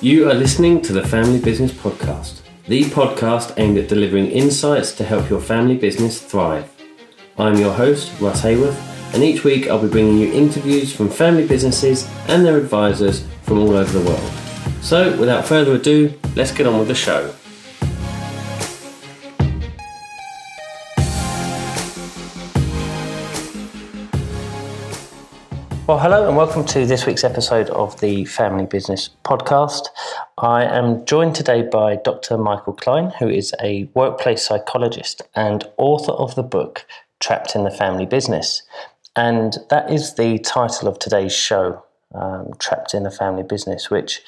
You are listening to the Family Business Podcast, the podcast aimed at delivering insights to help your family business thrive. I'm your host, Russ Haworth, and each week I'll be bringing you interviews from family businesses and their advisors from all over the world. So, without further ado, let's get on with the show. Well, hello and welcome to this week's episode of the Family Business Podcast. I am joined today by Dr. Michael Klein, who is a workplace psychologist and author of the book Trapped in the Family Business. And that is the title of today's show, um, Trapped in the Family Business, which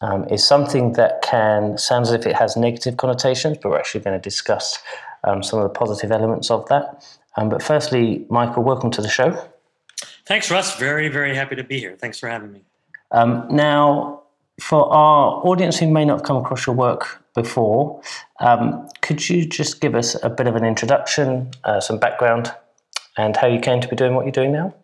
um, is something that can sound as if it has negative connotations, but we're actually going to discuss um, some of the positive elements of that. Um, but firstly, Michael, welcome to the show. Thanks, Russ. Very, very happy to be here. Thanks for having me. Um, now, for our audience who may not have come across your work before, um, could you just give us a bit of an introduction, uh, some background, and how you came to be doing what you're doing now?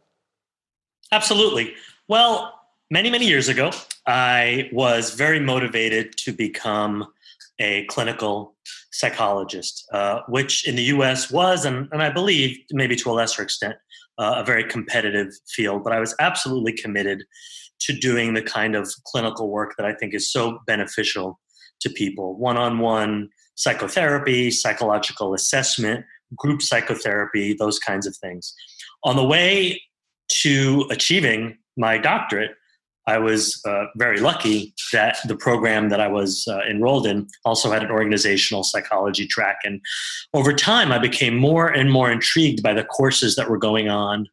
Absolutely. Well, many, many years ago, I was very motivated to become a clinical psychologist, uh, which in the US was, and, and I believe maybe to a lesser extent, uh, a very competitive field, but I was absolutely committed to doing the kind of clinical work that I think is so beneficial to people one on one psychotherapy, psychological assessment, group psychotherapy, those kinds of things. On the way to achieving my doctorate, I was uh, very lucky that the program that I was uh, enrolled in also had an organizational psychology track. And over time, I became more and more intrigued by the courses that were going on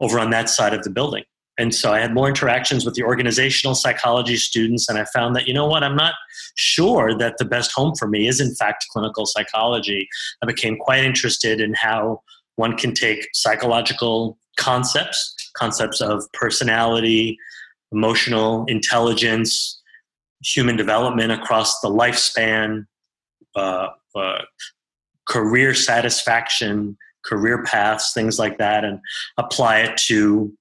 over on that side of the building. And so I had more interactions with the organizational psychology students, and I found that, you know what, I'm not sure that the best home for me is, in fact, clinical psychology. I became quite interested in how one can take psychological concepts, concepts of personality, emotional intelligence, human development across the lifespan, uh, uh, career satisfaction, career paths, things like that, and apply it to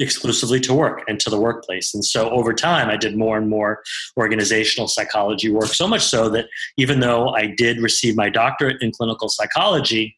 exclusively to work and to the workplace. And so over time, I did more and more organizational psychology work, so much so that even though I did receive my doctorate in clinical psychology,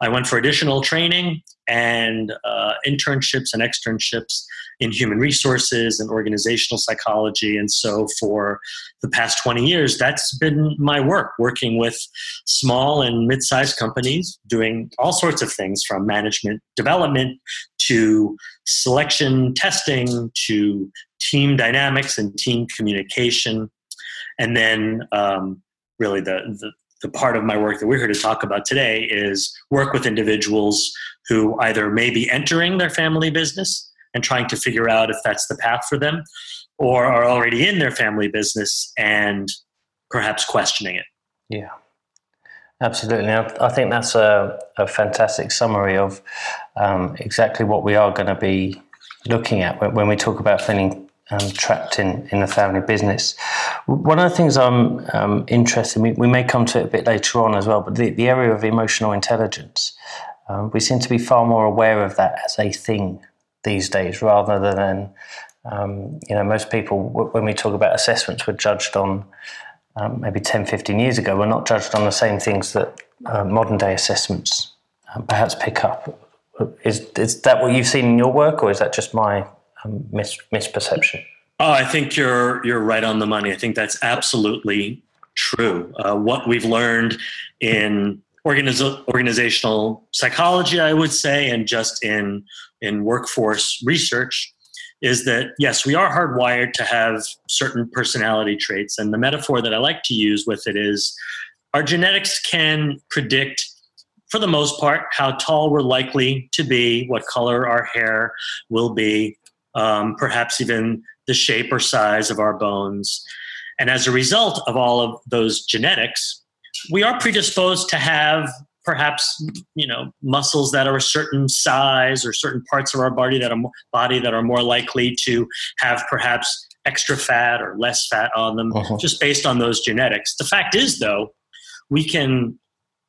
I went for additional training and uh, internships and externships in human resources and organizational psychology. And so, for the past 20 years, that's been my work, working with small and mid sized companies, doing all sorts of things from management development to selection testing to team dynamics and team communication. And then, um, really, the, the the part of my work that we're here to talk about today is work with individuals who either may be entering their family business and trying to figure out if that's the path for them, or are already in their family business and perhaps questioning it. Yeah, absolutely. I think that's a, a fantastic summary of um, exactly what we are going to be looking at when, we talk about feeling um, trapped in, in the family business. One of the things I'm um, interested in, we, may come to it a bit later on as well, but the, the area of emotional intelligence, um, we seem to be far more aware of that as a thing these days rather than, um, you know, most people, when we talk about assessments, were judged on um, maybe 10, 15 years ago, we're not judged on the same things that uh, modern day assessments uh, perhaps pick up. Is, is that what you've seen in your work, or is that just my um, mis- misperception? Oh, I think you're you're right on the money. I think that's absolutely true. Uh, what we've learned in organiz- organizational psychology, I would say, and just in in workforce research, is that yes, we are hardwired to have certain personality traits. And the metaphor that I like to use with it is, our genetics can predict for the most part, how tall we're likely to be, what color our hair will be, um, perhaps even the shape or size of our bones. And as a result of all of those genetics, we are predisposed to have perhaps you know muscles that are a certain size or certain parts of our body that are body that are more likely to have perhaps extra fat or less fat on them uh-huh. just based on those genetics the fact is though we can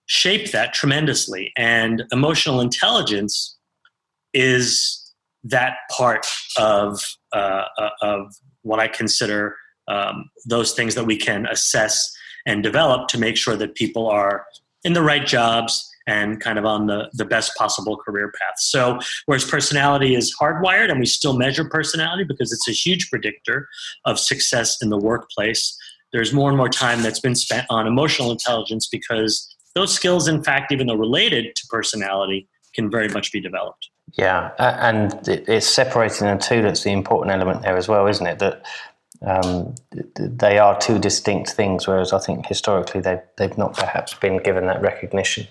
shape that tremendously and emotional intelligence is that part of uh, uh, of what I consider um, those things that we can assess and develop to make sure that people are in the right jobs and kind of on the, the best possible career path. So, whereas personality is hardwired and we still measure personality because it's a huge predictor of success in the workplace, there's more and more time that's been spent on emotional intelligence because those skills, in fact, even though related to personality, can very much be developed. Yeah, and it's separating the two that's the important element there as well, isn't it? That um, they are two distinct things, whereas I think historically they've, they've not perhaps been given that recognition.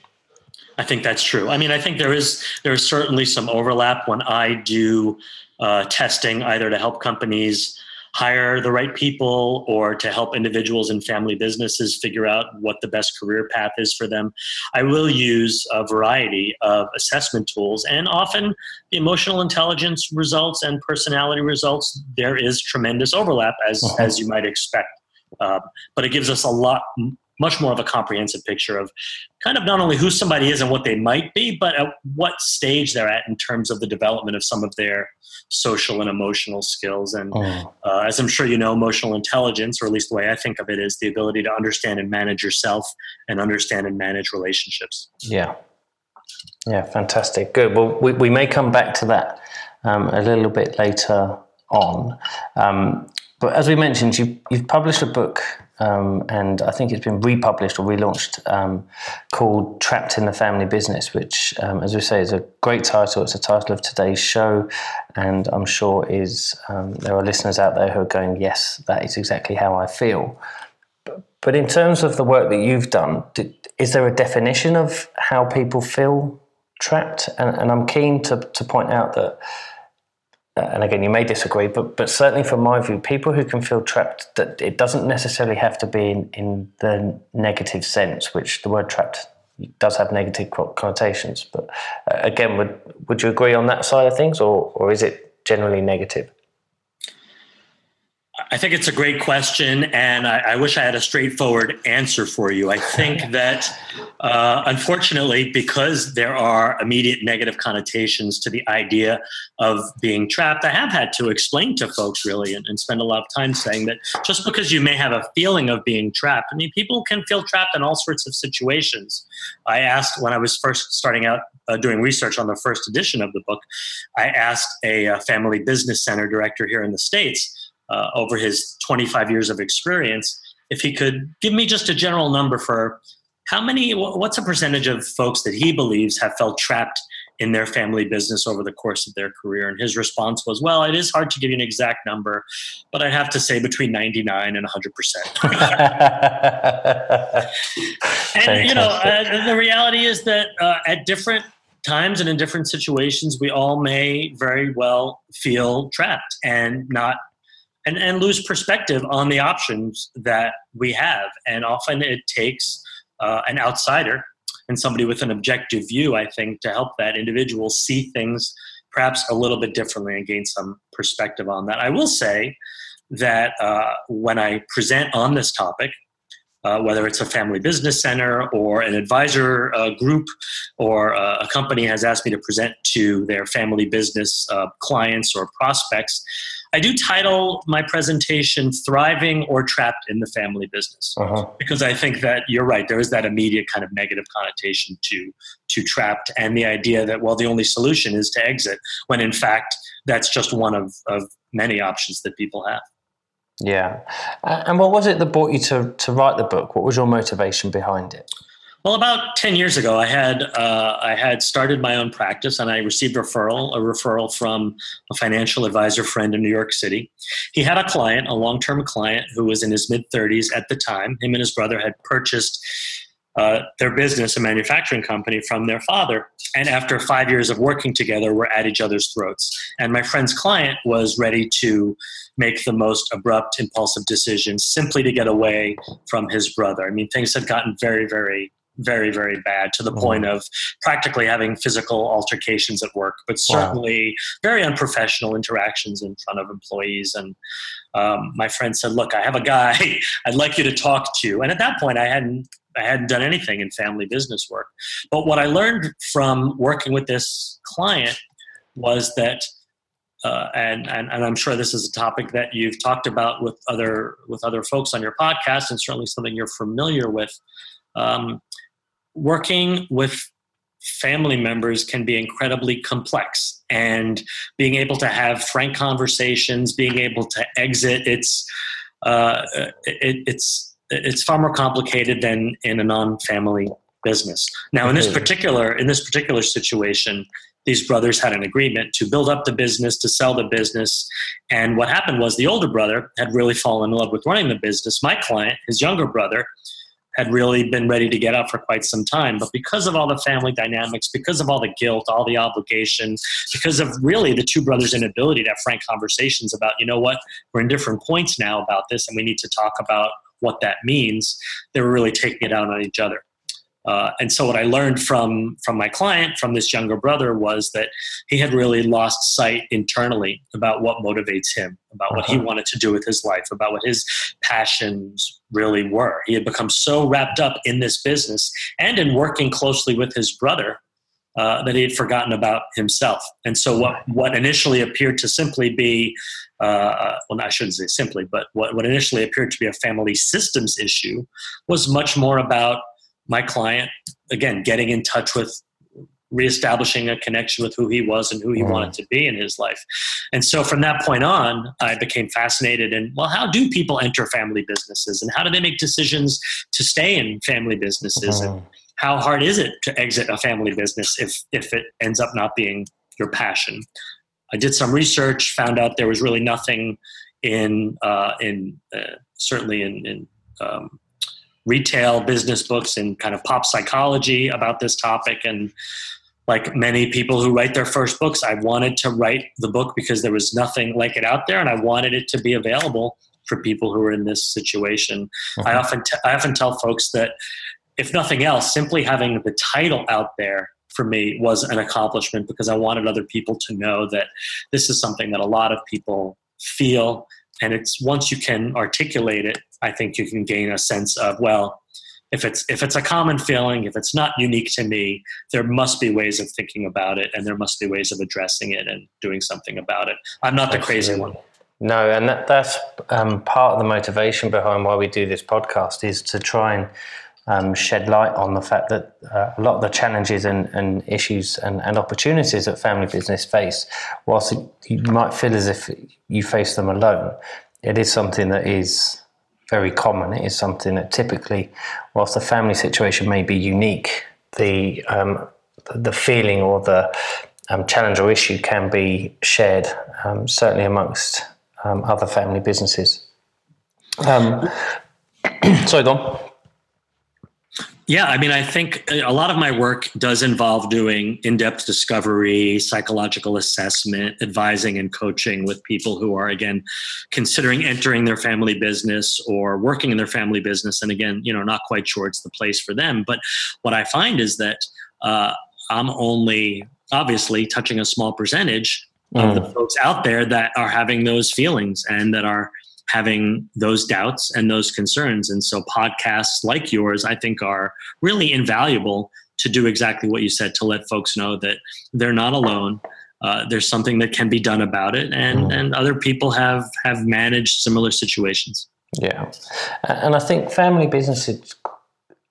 I think that's true. I mean, I think there is there is certainly some overlap when I do uh, testing, either to help companies hire the right people or to help individuals and family businesses figure out what the best career path is for them. I will use a variety of assessment tools, and often the emotional intelligence results and personality results. There is tremendous overlap, as uh-huh. as you might expect. Uh, but it gives us a lot much more of a comprehensive picture of kind of not only who somebody is and what they might be, but at what stage they're at in terms of the development of some of their social and emotional skills. And oh. uh, as I'm sure you know, emotional intelligence, or at least the way I think of it, is the ability to understand and manage yourself and understand and manage relationships. Yeah. Yeah, fantastic. Good. Well, we, we may come back to that um, a little bit later on. Um, but as we mentioned, you, you've published a book um, and I think it's been republished or relaunched um, called Trapped in the Family Business, which, um, as we say, is a great title. It's the title of today's show, and I'm sure is um, there are listeners out there who are going, "Yes, that is exactly how I feel." But, but in terms of the work that you've done, did, is there a definition of how people feel trapped? And, and I'm keen to, to point out that and again, you may disagree, but but certainly from my view, people who can feel trapped, that it doesn't necessarily have to be in, in the negative sense, which the word trapped does have negative connotations. But uh, again, would would you agree on that side of things, or or is it generally negative? I think it's a great question, and I, I, wish I had a straightforward answer for you. I think that, uh, unfortunately, because there are immediate negative connotations to the idea of being trapped, I have had to explain to folks really and, and, spend a lot of time saying that just because you may have a feeling of being trapped, I mean, people can feel trapped in all sorts of situations. I asked when I was first starting out uh, doing research on the first edition of the book, I asked a, a family business center director here in the States uh, over his 25 years of experience, if he could give me just a general number for how many, what's a percentage of folks that he believes have felt trapped in their family business over the course of their career? And his response was, well, it is hard to give you an exact number, but I'd have to say between 99 and 100%. and, you know, uh, the reality is that uh, at different times and in different situations, we all may very well feel trapped and not and, and lose perspective on the options that we have. And often it takes uh, an outsider and somebody with an objective view, I think, to help that individual see things perhaps a little bit differently and gain some perspective on that. I will say that uh, when I present on this topic, uh, whether it's a family business center or an advisor uh, group or uh, a company has asked me to present to their family business uh, clients or prospects, I do title my presentation Thriving or Trapped in the Family Business uh-huh. because I think that you're right. There is that immediate kind of negative connotation to, to trapped and the idea that, well, the only solution is to exit, when in fact, that's just one of, of many options that people have. Yeah. And what was it that brought you to, to write the book? What was your motivation behind it? Well, about ten years ago, I had uh, I had started my own practice, and I received a referral a referral from a financial advisor friend in New York City. He had a client, a long term client, who was in his mid thirties at the time. Him and his brother had purchased uh, their business, a manufacturing company, from their father, and after five years of working together, were at each other's throats. And my friend's client was ready to make the most abrupt, impulsive decision simply to get away from his brother. I mean, things had gotten very, very very, very bad to the mm-hmm. point of practically having physical altercations at work, but certainly wow. very unprofessional interactions in front of employees. And um, my friend said, "Look, I have a guy I'd like you to talk to." And at that point, I hadn't I hadn't done anything in family business work. But what I learned from working with this client was that uh, and, and and I'm sure this is a topic that you've talked about with other with other folks on your podcast, and certainly something you're familiar with. Um, working with family members can be incredibly complex, and being able to have frank conversations, being able to exit, it's uh, it, it's it's far more complicated than in a non-family business. Now, in this particular in this particular situation, these brothers had an agreement to build up the business, to sell the business. And what happened was the older brother had really fallen in love with running the business. My client, his younger brother, had really been ready to get out for quite some time. But because of all the family dynamics, because of all the guilt, all the obligation, because of really the two brothers' inability to have frank conversations about, you know what, we're in different points now about this and we need to talk about what that means, they were really taking it out on each other. Uh, and so what I learned from from my client, from this younger brother, was that he had really lost sight internally about what motivates him, about what uh-huh. he wanted to do with his life, about what his passions really were. He had become so wrapped up in this business and in working closely with his brother uh, that he had forgotten about himself. And so what what initially appeared to simply be uh, well, I shouldn't say simply, but what, what initially appeared to be a family systems issue was much more about my client again getting in touch with reestablishing a connection with who he was and who he mm. wanted to be in his life. And so from that point on, I became fascinated in well, how do people enter family businesses and how do they make decisions to stay in family businesses? Mm. And mm-hmm. how hard is it to exit a family business if if it ends up not being your passion? I did some research, found out there was really nothing in uh, in uh, certainly in, in um, retail business books and kind of pop psychology about this topic and like many people who write their first books i wanted to write the book because there was nothing like it out there and i wanted it to be available for people who are in this situation mm-hmm. i often t- I often tell folks that if nothing else simply having the title out there for me was an accomplishment because i wanted other people to know that this is something that a lot of people feel and it's once you can articulate it i think you can gain a sense of well if it's if it's a common feeling if it's not unique to me there must be ways of thinking about it and there must be ways of addressing it and doing something about it. I'm not the crazy one. No and that, that's um, part of the motivation behind why we do this podcast is to try and um, shed light on the fact that uh, a lot of the challenges and, and issues and, and, opportunities that family business face, whilst you might feel as if you face them alone, it is something that is very common. It is something that typically, whilst the family situation may be unique, the um, the feeling or the um, challenge or issue can be shared, um, certainly amongst um, other family businesses. Um, sorry, Don. Yeah, I mean, I think a lot of my work does involve doing in depth discovery, psychological assessment, advising, and coaching with people who are, again, considering entering their family business or working in their family business. And again, you know, not quite sure it's the place for them. But what I find is that uh, I'm only obviously touching a small percentage mm. of the mm. folks out there that are having those feelings and that are having those doubts and those concerns. And so podcasts like yours, I think, are really invaluable to do exactly what you said to let folks know that they're not alone. Uh, there's something that can be done about it, and mm. and other people have have managed similar situations. Yeah, and I think family businesses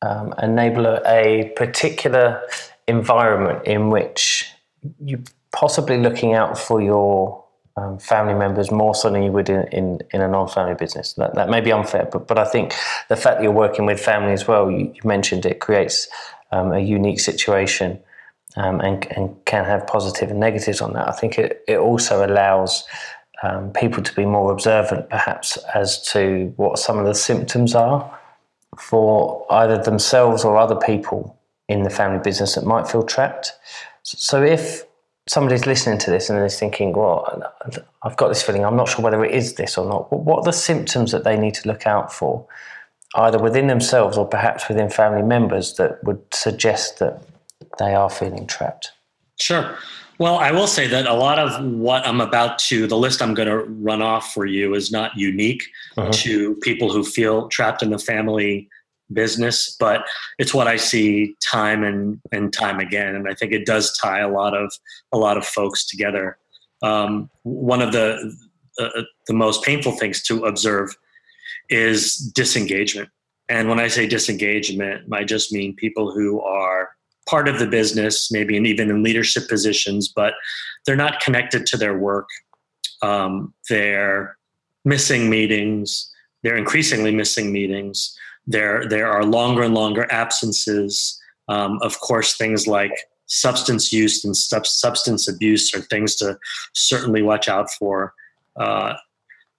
um, enable a particular environment in which you possibly looking out for your um, family members more so than you would in, in, in a non-family business. That, that may be unfair, but, but I think the fact that you're working with family as well, you, you mentioned it creates um, a unique situation um, and, and can have positive and negatives on that. I think it, it also allows um, people to be more observant perhaps as to what some of the symptoms are for either themselves or other people in the family business that might feel trapped. So if somebody's listening to this and is thinking, well, I've got this feeling, I'm not sure whether it is this or not. What are the symptoms that they need to look out for, either within themselves or perhaps within family members that would suggest that they are feeling trapped? Sure. Well, I will say that a lot of what I'm about to, the list I'm going to run off for you is not unique uh-huh. to people who feel trapped in the family business, but it's what I see time and, and time again. And I think it does tie a lot of a lot of folks together. um, one of the uh, the most painful things to observe is disengagement. And when I say disengagement, I just mean people who are part of the business, maybe and even in leadership positions, but they're not connected to their work. Um, they're missing meetings. They're increasingly missing meetings. There, there are longer and longer absences. Um, of course, things like substance use and sub- substance abuse are things to certainly watch out for. Uh,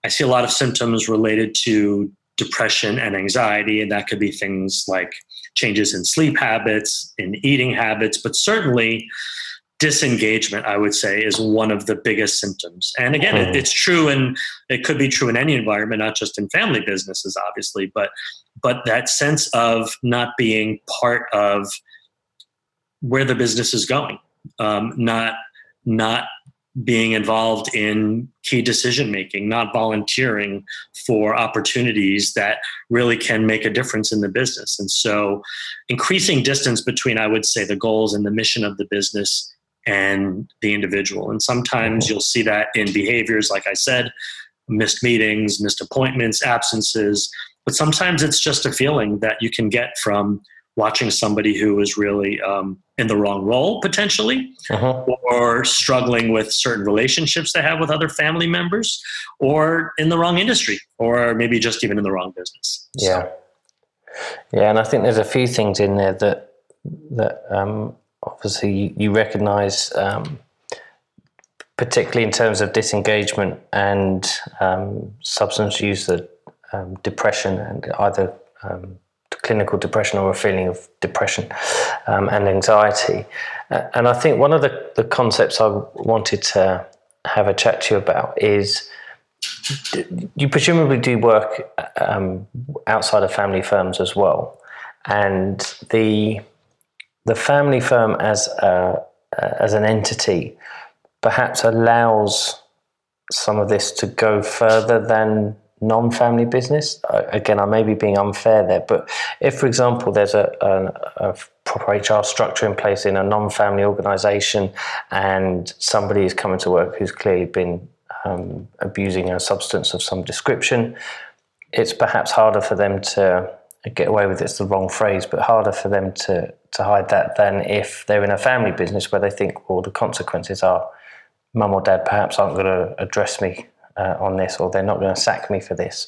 I see a lot of symptoms related to depression and anxiety, and that could be things like changes in sleep habits, in eating habits, but certainly disengagement, I would say, is one of the biggest symptoms. And again, it, hmm. it's true, and it could be true in any environment, not just in family businesses, obviously, but but that sense of not being part of where the business is going, um, not not being involved in key decision making, not volunteering for opportunities that really can make a difference in the business. And so, increasing distance between, I would say, the goals and the mission of the business and the individual. And sometimes you'll see that in behaviors, like I said, missed meetings, missed appointments, absences. But sometimes it's just a feeling that you can get from watching somebody who is really um, in the wrong role potentially uh-huh. or struggling with certain relationships they have with other family members or in the wrong industry or maybe just even in the wrong business yeah so. yeah and i think there's a few things in there that that um, obviously you, recognize um, particularly in terms of disengagement and um, substance use that um, depression and either um, clinical depression or a feeling of depression um, and anxiety. And I think one of the, the concepts I wanted to have a chat to you about is you presumably do work um, outside of family firms as well. And the, the family firm as, a, as an entity perhaps allows some of this to go further than non-family business. again, I may be being unfair there, but if, for example, there's a, a, a proper HR structure in place in a non-family organisation, and somebody is coming to work who's clearly been um, abusing a substance of some description, it's perhaps harder for them to get away with it's the wrong phrase, but harder for them to to hide that than if they're in a family business where they think, well, the consequences are mum or dad perhaps aren't going to address me uh, on this, or they're not going to sack me for this.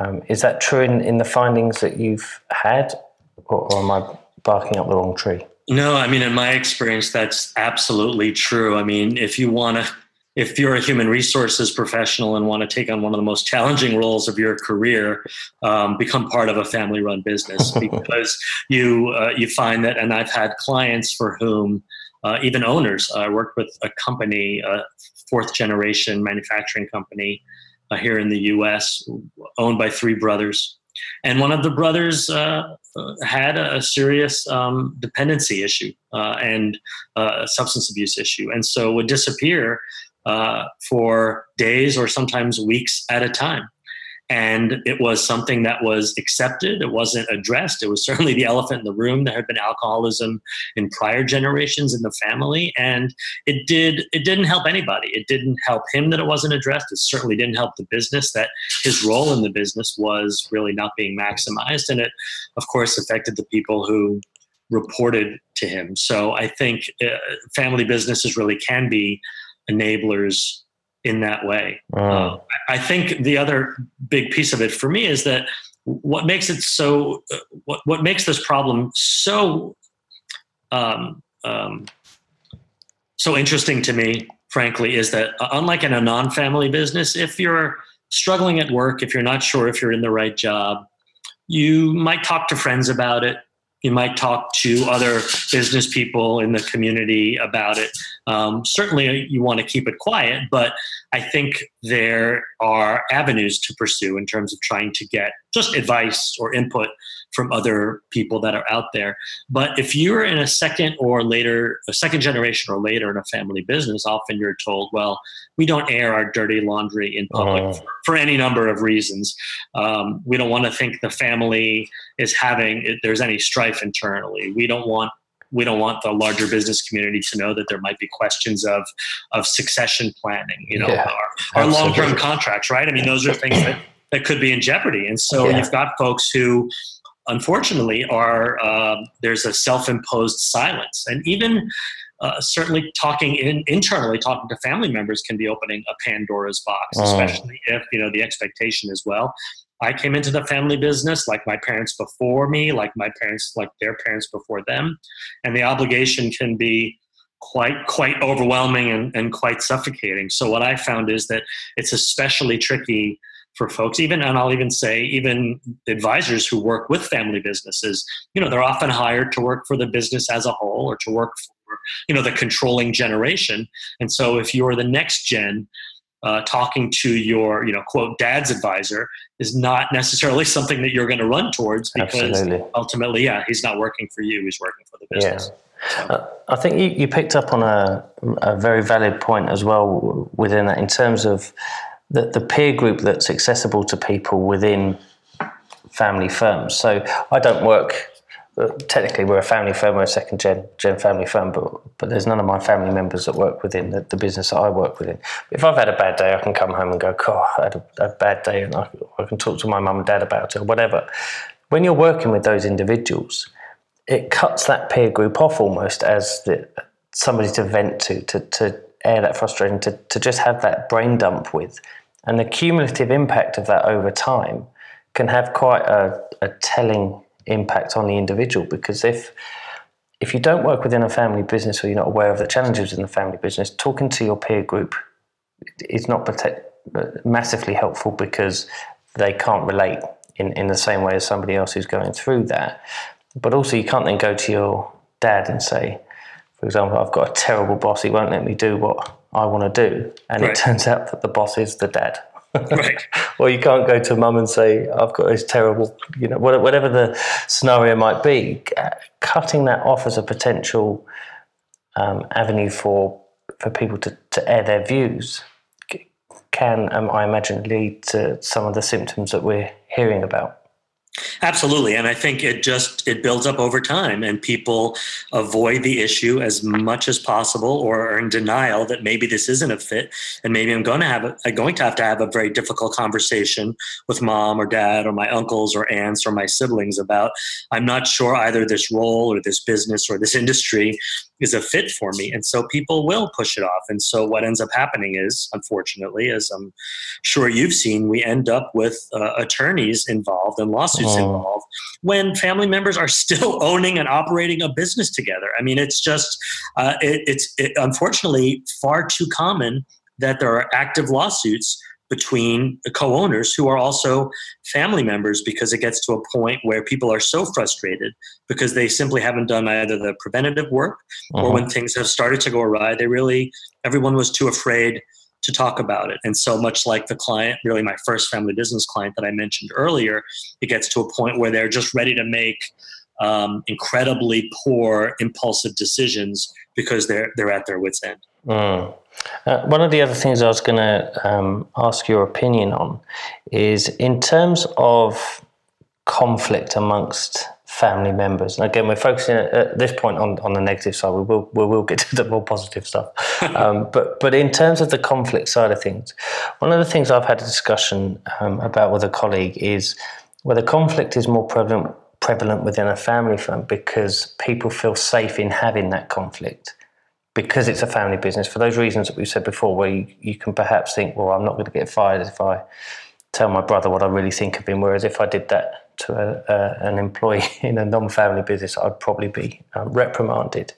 Um, is that true in, in the findings that you've had, or, or am I barking up the wrong tree? No, I mean, in my experience, that's absolutely true. I mean, if you want to, if you're a human resources professional and want to take on one of the most challenging roles of your career, um, become part of a family-run business because you uh, you find that, and I've had clients for whom uh, even owners. I worked with a company, a fourth generation manufacturing company uh, here in the US, owned by three brothers. And one of the brothers uh, uh had a, serious um, dependency issue uh, and uh, a substance abuse issue, and so would disappear for days or sometimes weeks at a time. And it was something that was accepted. It wasn't addressed. It was certainly the elephant in the room. There had been alcoholism in prior generations in the family and it did it didn't help anybody. It didn't help him that it wasn't addressed. It certainly didn't help the business that his role in the business was really not being maximized and it of course affected the people who reported to him. So i think uh, family businesses really can be enablers in that way. Uh, I think the other big piece of it for me is that what makes it so uh, what what makes this problem so um, um, so interesting to me, frankly, is that uh, unlike in a non-family business, if you're struggling at work, if you're not sure if you're in the right job, you might talk to friends about it you might talk to other business people in the community about it. Um, certainly, you want to keep it quiet, but I think there are avenues to pursue in terms of trying to get just advice or input from other people that are out there. But if you're in a second or later, a second generation or later in a family business, often you're told, well, we don't air our dirty laundry in public uh. for, for, any number of reasons. Um, we don't want to think the family is having, if there's any strife internally. We don't want we don't want the larger business community to know that there might be questions of of succession planning, you know, yeah, our, our long term contracts, right? I mean, those are things that, that could be in jeopardy. And so yeah. you've got folks who unfortunately are um, there's a self imposed silence, and even uh, certainly talking in, internally talking to family members can be opening a pandora's box oh. especially if you know the expectation is well i came into the family business like my parents before me like my parents like their parents before them and the obligation can be quite quite overwhelming and, and quite suffocating so what i found is that it's especially tricky for folks even and i'll even say even advisors who work with family businesses you know they're often hired to work for the business as a whole or to work for you know the controlling generation and so if you're the next gen uh, talking to your you know quote dad's advisor is not necessarily something that you're going to run towards because Absolutely. ultimately yeah he's not working for you he's working for the business yeah. Uh, I think you, you picked up on a, a very valid point as well within that in terms of the, the peer group that's accessible to people within family firms. So I don't work uh, technically we're a family firm, we're a second gen, gen family firm, but but there's none of my family members that work within the, the business that I work within. If I've had a bad day, I can come home and go, "Oh, I had a, a bad day," and I, I can talk to my mum and dad about it or whatever. When you're working with those individuals, it cuts that peer group off almost as the, somebody to vent to, to, to air that frustration, to, to just have that brain dump with. And the cumulative impact of that over time can have quite a, a telling impact on the individual because if if you don't work within a family business or you're not aware of the challenges in the family business, talking to your peer group is not massively helpful because they can't relate in, in the same way as somebody else who's going through that. But also, you can't then go to your dad and say, for example, I've got a terrible boss, he won't let me do what I want to do. And right. it turns out that the boss is the dad. Right. well, you can't go to mum and say, I've got this terrible, you know, whatever the scenario might be. Cutting that off as a potential um, avenue for for people to, to air their views can, um, I imagine, lead to some of the symptoms that we're hearing about. Absolutely. And I think it just it builds up over time and people avoid the issue as much as possible or are in denial that maybe this isn't a fit and maybe I'm going to have a, I'm going to have to have a very difficult conversation with mom or dad or my uncles or aunts or my siblings about I'm not sure either this role or this business or this industry is a fit for me. And so people will push it off. And so what ends up happening is, unfortunately, as I'm sure you've seen, we end up with uh, attorneys involved and lawsuits oh. involved when family members are still owning and operating a business together. I mean, it's just, uh, it, it's it, unfortunately far too common that there are active lawsuits between the co-owners who are also family members because it gets to a point where people are so frustrated because they simply haven't done either the preventative work uh-huh. or when things have started to go awry they really everyone was too afraid to talk about it and so much like the client really my first family business client that i mentioned earlier it gets to a point where they're just ready to make um, incredibly poor impulsive decisions because they're they're at their wits end mm. Uh, one of the other things I was going to um, ask your opinion on is in terms of conflict amongst family members. And again, we're focusing at this point on, on the negative side. We will we will get to the more positive stuff. um, but but in terms of the conflict side of things, one of the things I've had a discussion um, about with a colleague is whether conflict is more prevalent prevalent within a family firm because people feel safe in having that conflict because it's a family business, for those reasons that we've said before, where you, you can perhaps think, well, I'm not going to get fired if I tell my brother what I really think of him. Whereas if I did that to a, an employee in a non-family business, I'd probably be um, reprimanded.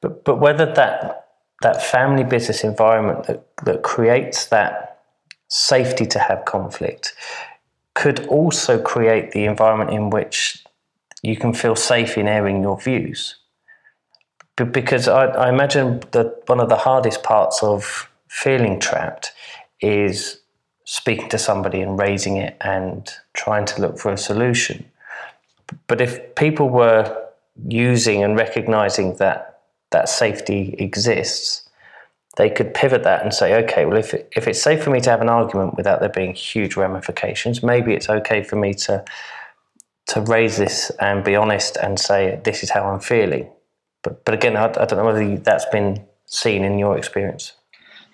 But but whether that that family business environment that, that creates that safety to have conflict could also create the environment in which you can feel safe in airing your views because I, I imagine that one of the hardest parts of feeling trapped is speaking to somebody and raising it and trying to look for a solution. But if people were using and recognizing that that safety exists, they could pivot that and say, okay, well, if, it, if it's safe for me to have an argument without there being huge ramifications, maybe it's okay for me to to raise this and be honest and say, this is how I'm feeling but but again, I, I don't know whether that's been seen in your experience.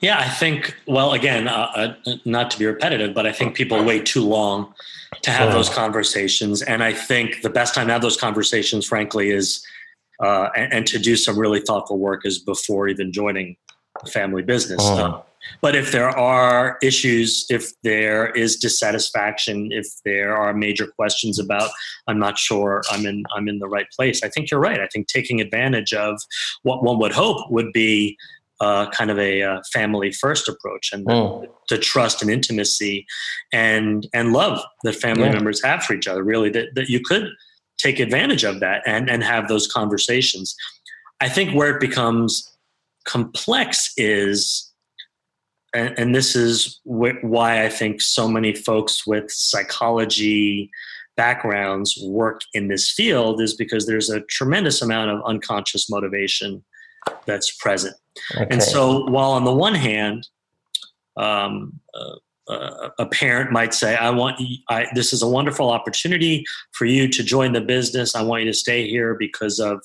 Yeah, I think. Well, again, uh, uh, not to be repetitive, but I think people wait too long to have those conversations, and I think the best time to have those conversations, frankly, is uh, and, and, to do some really thoughtful work is before even joining a family business. Uh, but if there are issues, if there is dissatisfaction, if there are major questions about, I'm not sure I'm in I'm in the right place. I think you're right. I think taking advantage of what one would hope would be uh, kind of a uh, family first approach and the, the, trust and intimacy and and love that family yeah. members have for each other. Really, that that you could take advantage of that and and have those conversations. I think where it becomes complex is and, and this is wh- why I think so many folks with psychology backgrounds work in this field is because there's a tremendous amount of unconscious motivation that's present. Okay. And so, while on the one hand, um, uh, uh, a parent might say, "I want you, I, this is a wonderful opportunity for you to join the business. I want you to stay here because of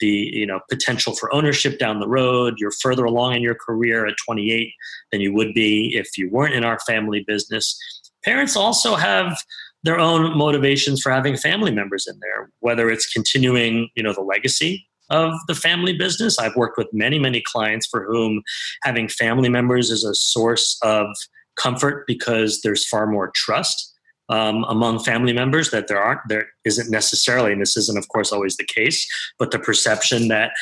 the you know potential for ownership down the road. You're further along in your career at 28 than you would be if you weren't in our family business. Parents also have their own motivations for having family members in there whether it's continuing you know the legacy of the family business. I've worked with many many clients for whom having family members is a source of comfort because there's far more trust um, among family members that there aren't there isn't necessarily and this isn't of course always the case but the perception that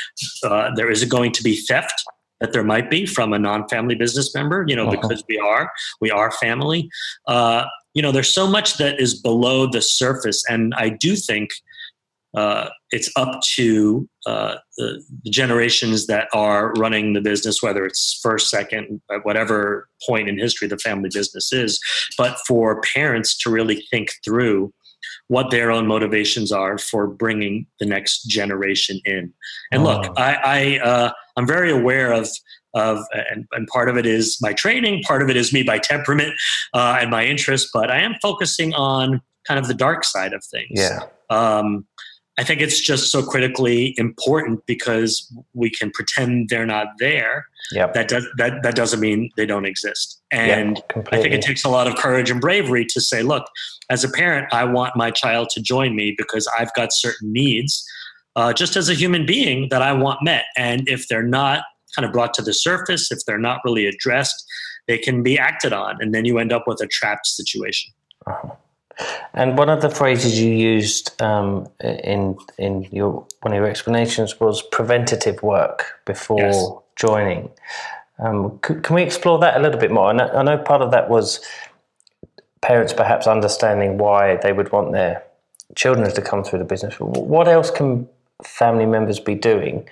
uh, there isn't going to be theft that there might be from a non-family business member you know uh-huh. because we are we are family uh, you know there's so much that is below the surface and i do think uh, it's up to uh, the, the, generations that are running the business, whether it's first, second, at whatever point in history the family business is, but for parents to really think through what their own motivations are for bringing the next generation in. And look, oh. I, I uh, I'm very aware of of and, and, part of it is my training, part of it is me by temperament uh, and my interest, but I am focusing on kind of the dark side of things. Yeah. Um, I think it's just so critically important because we can pretend they're not there. Yep. That does that that doesn't mean they don't exist. And yep, I think it takes a lot of courage and bravery to say, look, as a parent, I want my child to join me because I've got certain needs, uh, just as a human being that I want met. And if they're not kind of brought to the surface, if they're not really addressed, they can be acted on, and then you end up with a trapped situation. Uh-huh. And one of the phrases you used um, in in your one of your explanations was preventative work before yes. joining. Um, c- can we explore that a little bit more? I know, I know part of that was parents perhaps understanding why they would want their children to come through the business. What else can family members be doing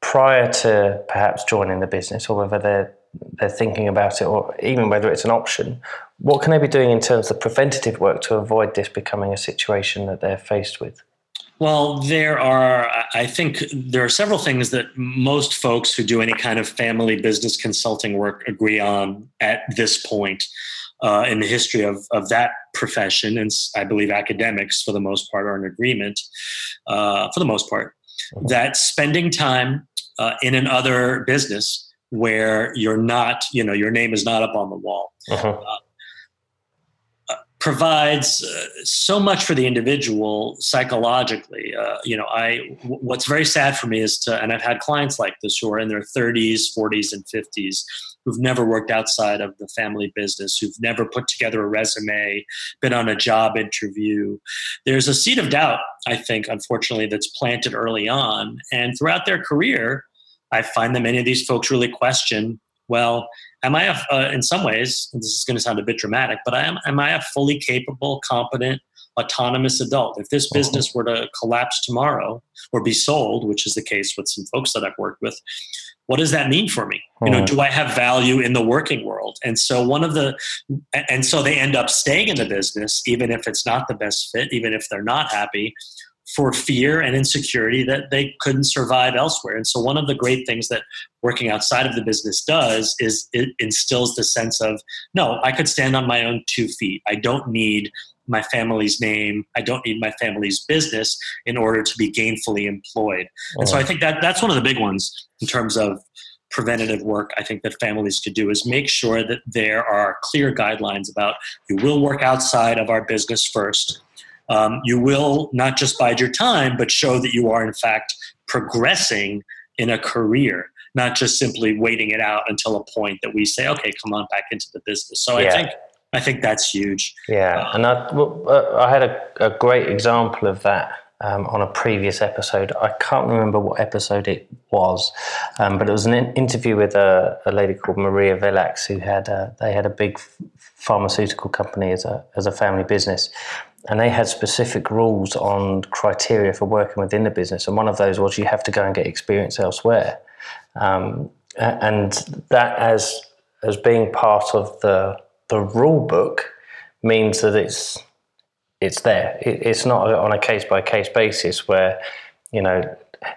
prior to perhaps joining the business, or whether they're they're thinking about it, or even whether it's an option? What can they be doing in terms of preventative work to avoid this becoming a situation that they're faced with? Well, there are, I think, there are several things that most folks who do any kind of family business consulting work agree on at this point uh, in the history of, of that profession. And I believe academics, for the most part, are in agreement, uh, for the most part, mm-hmm. that spending time uh, in another business where you're not, you know, your name is not up on the wall. Uh-huh provides uh, so much for the individual psychologically. Uh, you know, I w- what's very sad for me is to, and I've had clients like this who are in their 30s, 40s, and 50s who've never worked outside of the family business, who've never put together a resume, been on a job interview. There's a seed of doubt, I think, unfortunately, that's planted early on, and throughout their career. I find that many of these folks really question well, am I, a, uh, in some ways, this is going to sound a bit dramatic, but I am, am I a fully capable, competent, autonomous adult? If this uh-huh. business were to collapse tomorrow or be sold, which is the case with some folks that I've worked with, what does that mean for me? You know, do I have value in the working world? And so one of the, and so they end up staying in the business, even if it's not the best fit, even if they're not happy, for fear and insecurity that they couldn't survive elsewhere. And so, one of the great things that working outside of the business does is it instills the sense of no, I could stand on my own two feet. I don't need my family's name. I don't need my family's business in order to be gainfully employed. And so I think that that's one of the big ones in terms of preventative work I think that families could do is make sure that there are clear guidelines about you will work outside of our business first. Um, you will not just bide your time, but show that you are in fact progressing in a career, not just simply waiting it out until a point that we say, okay, come on back into the business. So yeah. I think I think that's huge. Yeah, and I, well, uh, I had a, a great example of that um, on a previous episode. I can't remember what episode it was, um, but it was an in- interview with a, a, lady called Maria Villax who had a, they had a big pharmaceutical company as a as a family business, and they had specific rules on criteria for working within the business, and one of those was you have to go and get experience elsewhere, um, and that as as being part of the the rule book means that it's it's there. It, it's not on a case by case basis where you know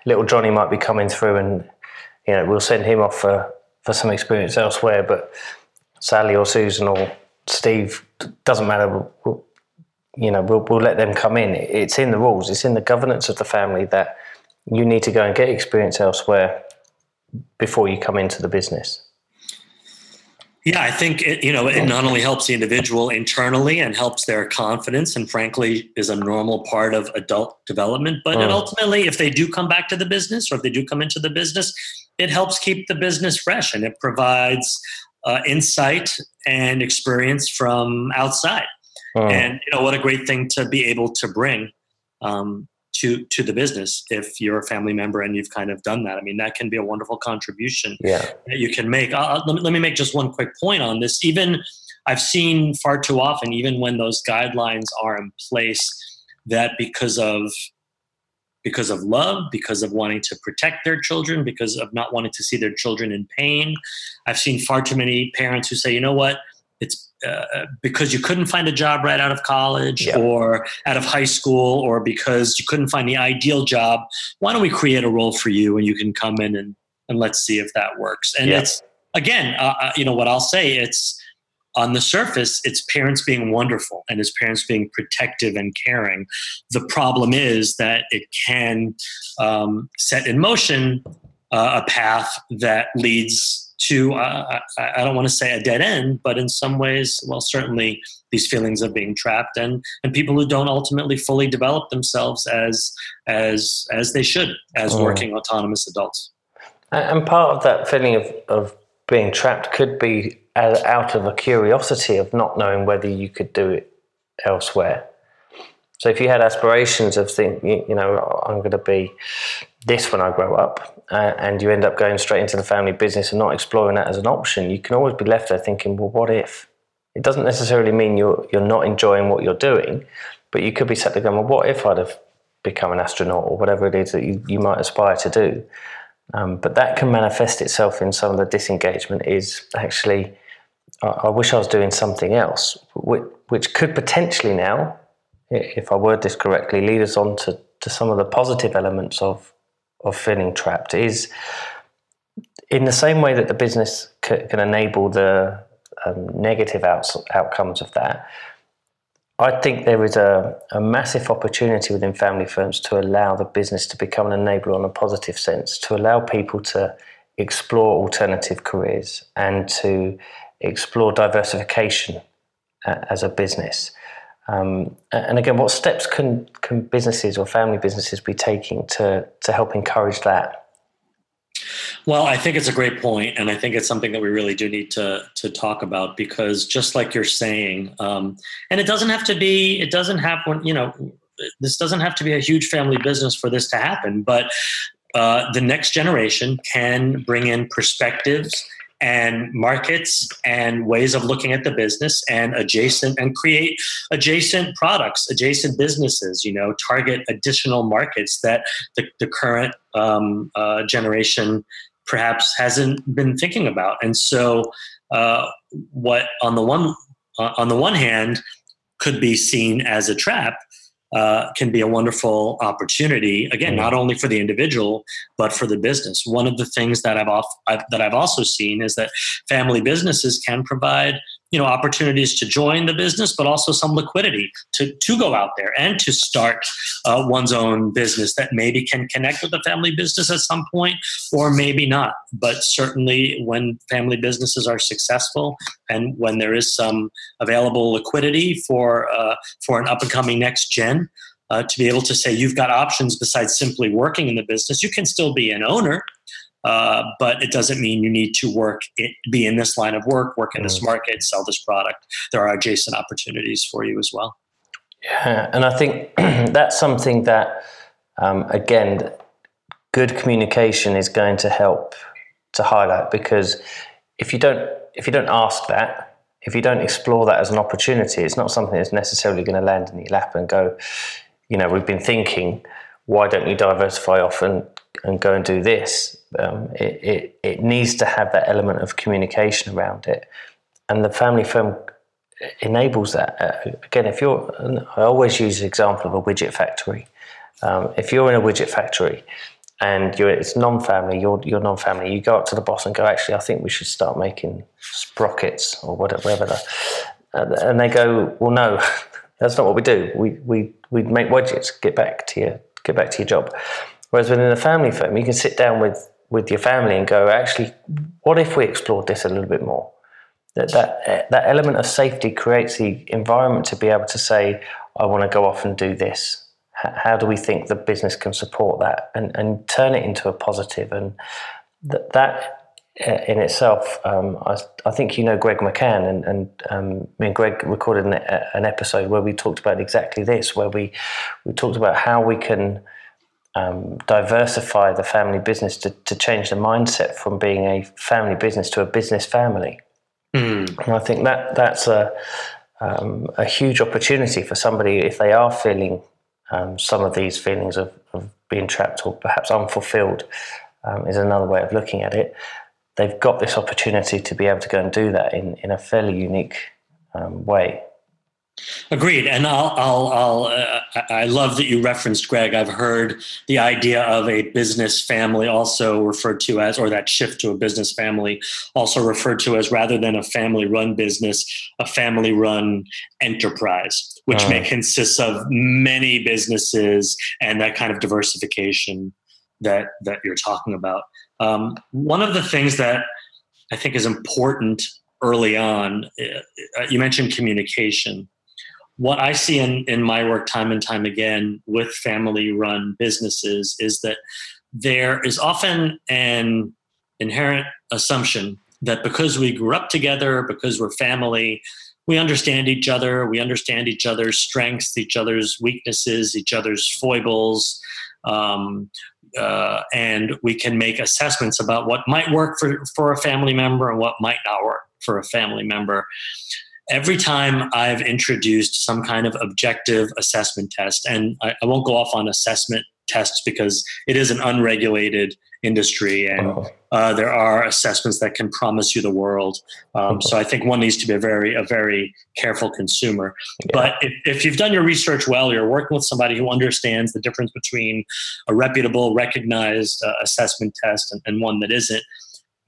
little Johnny might be coming through and you know we'll send him off for for some experience elsewhere, but Sally or Susan or Steve doesn't matter. We'll, you know, we'll, we'll let them come in. It's in the rules. It's in the governance of the family that you need to go and get experience elsewhere before you come into the business. Yeah, I think it, you know it not only helps the individual internally and helps their confidence, and frankly is a normal part of adult development. But mm. ultimately, if they do come back to the business, or if they do come into the business, it helps keep the business fresh, and it provides uh, insight and experience from outside. Mm. And you know what a great thing to be able to bring um, to to the business if you're a family member and you've kind of done that. I mean, that can be a wonderful contribution yeah. that you can make. Uh, let, me, let me make just one quick point on this. Even I've seen far too often, even when those guidelines are in place, that because of because of love, because of wanting to protect their children, because of not wanting to see their children in pain. I've seen far too many parents who say, you know what, it's uh, because you couldn't find a job right out of college yeah. or out of high school or because you couldn't find the ideal job why don't we create a role for you and you can come in and, and let's see if that works and yeah. it's again uh, uh, you know what i'll say it's on the surface it's parents being wonderful and it's parents being protective and caring the problem is that it can um, set in motion uh, a path that leads to uh, I, I, don't want to say a dead end, but in some ways, well, certainly these feelings of being trapped and and people who don't ultimately fully develop themselves as as as they should as mm. working autonomous adults. And part of that feeling of of being trapped could be out of a curiosity of not knowing whether you could do it elsewhere. So if you had aspirations of think, you know, I'm going to be this when I grow up, uh, and you end up going straight into the family business and not exploring that as an option, you can always be left there thinking, well, what if? It doesn't necessarily mean you're you're not enjoying what you're doing, but you could be sat there going, well, what if I'd have become an astronaut or whatever it is that you, you might aspire to do? Um, but that can manifest itself in some of the disengagement. Is actually, I, I wish I was doing something else, which, which could potentially now if I word this correctly, lead us on to, to some of the positive elements of of feeling trapped is in the same way that the business c- can enable the um, negative outcomes of that. I think there is a, a massive opportunity within family firms to allow the business to become an enabler on a positive sense, to allow people to explore alternative careers and to explore diversification uh, as a business. Um, and again, what steps can can businesses or family businesses be taking to to help encourage that? Well, I think it's a great point, and I think it's something that we really do need to to talk about because, just like you're saying, um, and it doesn't have to be. It doesn't have you know. This doesn't have to be a huge family business for this to happen, but uh, the next generation can bring in perspectives and markets and ways of looking at the business and adjacent and create adjacent products adjacent businesses you know target additional markets that the, the current um, uh, generation perhaps hasn't been thinking about. And so uh, what on the one uh, on the one hand could be seen as a trap uh, can be a wonderful opportunity. Again, not only for the individual but for the business. One of the things that I've, off, I've, that I've also seen is that family businesses can provide you know opportunities to join the business but also some liquidity to, to go out there and to start uh, one's own business that maybe can connect with the family business at some point or maybe not. But certainly when family businesses are successful and when there is some available liquidity for uh, for an up and coming next gen uh, to be able to say you've got options besides simply working in the business you can still be an owner uh, but it doesn't mean you need to work it, be in this line of work, work in this mm. market, sell this product. There are adjacent opportunities for you as well. Yeah, and I think that's something that, um, again, good communication is going to help to highlight because if you don't if you don't ask that, if you don't explore that as an opportunity, it's not something that's necessarily going to land in your lap and go, you know, we've been thinking, why don't you diversify off and, and go and do this? Um, it, it, it needs to have that element of communication around it. And the family firm enables that. Uh, again, if you're, I always use the example of a widget factory. Um, if you're in a widget factory and you're, it's non-family, you're, you're non-family, you go up to the boss and go, actually, I think we should start making sprockets or whatever. The, and they go, well, no, that's not what we do. We, we, we make widgets. Get back to your, get back to your job. Whereas within a family firm, you can sit down with with your family and go, actually, what if we explored this a little bit more? That that that element of safety creates the environment to be able to say, I want to go off and do this. How do we think the business can support that and, and turn it into a positive? And that, that uh, in itself, um, I, I, think you know Greg McCann, and, and um, me and Greg recorded an, an, episode where we talked about exactly this, where we we talked about how we can um, diversify the family business to, to change the mindset from being a family business to a business family. Mm. And I think that that's a um, a huge opportunity for somebody if they are feeling um, some of these feelings of, of, being trapped or perhaps unfulfilled. Um, is another way of looking at it. They've got this opportunity to be able to go and do that in, in a fairly unique um, way. Agreed, and I'll, I'll, I'll uh, I love that you referenced Greg. I've heard the idea of a business family also referred to as, or that shift to a business family also referred to as, rather than a family-run business, a family-run enterprise, which uh. may consist of many businesses and that kind of diversification that that you're talking about. Um, one of the things that I think is important early on, uh, you mentioned communication what I see in, in my work time and time again with family run businesses is that there is often an inherent assumption that because we grew up together, because we're family, we understand each other, we understand each other's strengths, each other's weaknesses, each other's foibles, um, uh, and we can make assessments about what might work for, for a family member and what might not work for a family member every time I've introduced some kind of objective assessment test, and I, I, won't go off on assessment tests because it is an unregulated industry and uh, there are assessments that can promise you the world. Um, so I think one needs to be a very, a very careful consumer. Yeah. But if, if you've done your research well, you're working with somebody who understands the difference between a reputable, recognized uh, assessment test and, and one that isn't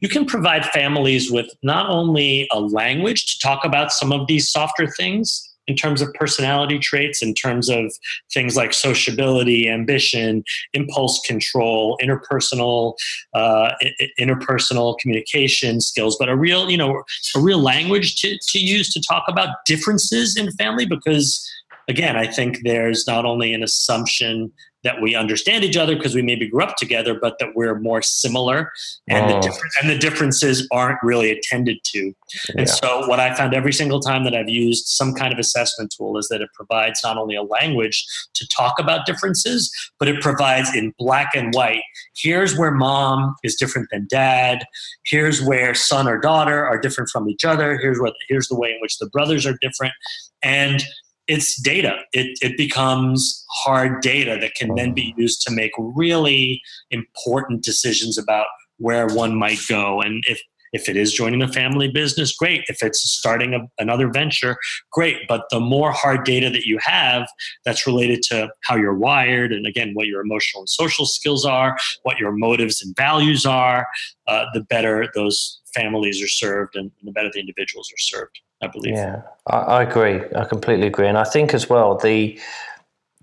you can provide families with not only a language to talk about some of these softer things in terms of personality traits, in terms of things like sociability, ambition, impulse control, interpersonal, uh, interpersonal communication skills, but a real, you know, a real language to, to use to talk about differences in family because again, I think there's not only an assumption that we understand each other because we maybe grew up together, but that we're more similar, and oh. the and the differences aren't really attended to. Yeah. And so, what I found every single time that I've used some kind of assessment tool is that it provides not only a language to talk about differences, but it provides in black and white. Here's where mom is different than dad. Here's where son or daughter are different from each other. Here's what here's the way in which the brothers are different, and it's data. It, it becomes hard data that can then be used to make really important decisions about where one might go. And if, if it is joining a family business, great. If it's starting a, another venture, great. But the more hard data that you have that's related to how you're wired, and again, what your emotional and social skills are, what your motives and values are, uh, the better those families are served and the better the individuals are served. I believe. Yeah, I, I agree. I completely agree, and I think as well the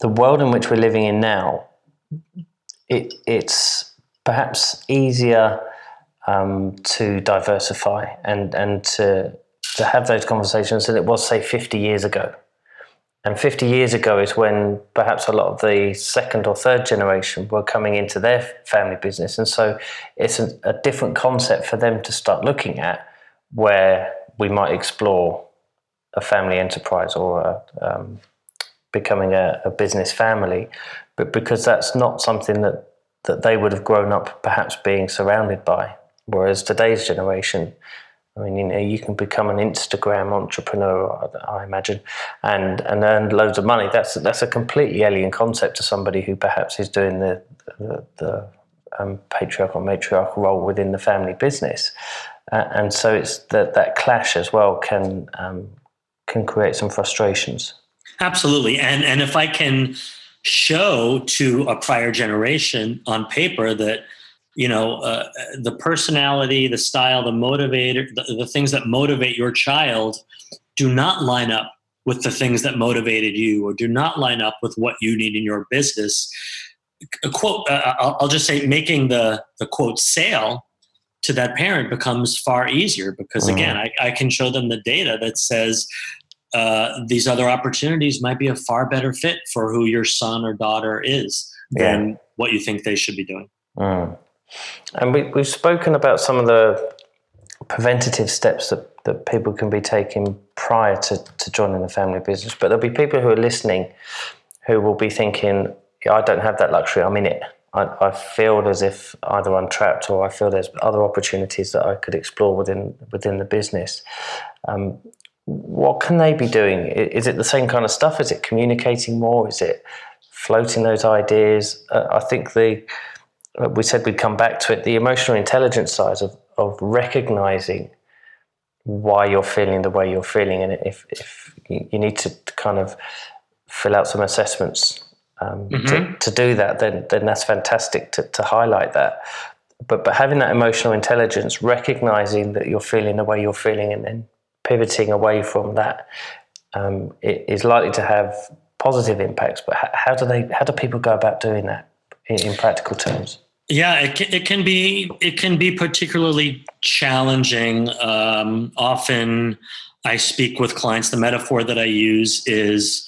the world in which we're living in now, it, it's perhaps easier um, to diversify and and to to have those conversations than it was say 50 years ago. And 50 years ago is when perhaps a lot of the second or third generation were coming into their family business. And so it's a, a different concept for them to start looking at where we might explore a family enterprise or a, um, becoming a, a, business family, but because that's not something that, that they would have grown up perhaps being surrounded by. Whereas today's generation, I mean, you know, you can become an Instagram entrepreneur, I imagine, and and earn loads of money. That's that's a completely alien concept to somebody who perhaps is doing the the, the um, patriarchal matriarchal role within the family business, uh, and so it's that that clash as well can um, can create some frustrations. Absolutely, and and if I can show to a prior generation on paper that you know uh, the personality the style the motivator the, the, things that motivate your child do not line up with the things that motivated you or do not line up with what you need in your business a quote uh, I'll, I'll, just say making the the quote sale to that parent becomes far easier because mm-hmm. again I, I, can show them the data that says uh, these other opportunities might be a far better fit for who your son or daughter is yeah. than what you think they should be doing mm. And we, we've spoken about some of the preventative steps that, that people can be taking prior to, to joining the family business. But there'll be people who are listening who will be thinking, I don't have that luxury, I'm in it. I, I feel as if either I'm trapped or I feel there's other opportunities that I could explore within within the business. Um, what can they be doing? Is it the same kind of stuff? Is it communicating more? Is it floating those ideas? Uh, I think the we said we'd come back to it the emotional intelligence side of, of recognizing why you're feeling the way you're feeling and if, if you need to kind of fill out some assessments um, mm-hmm. to, to do that then then that's fantastic to, to highlight that but but having that emotional intelligence recognizing that you're feeling the way you're feeling and then pivoting away from that um, is likely to have positive impacts but how do they how do people go about doing that in, in practical terms yeah, it can, it can be it can be particularly challenging. Um, often, I speak with clients. The metaphor that I use is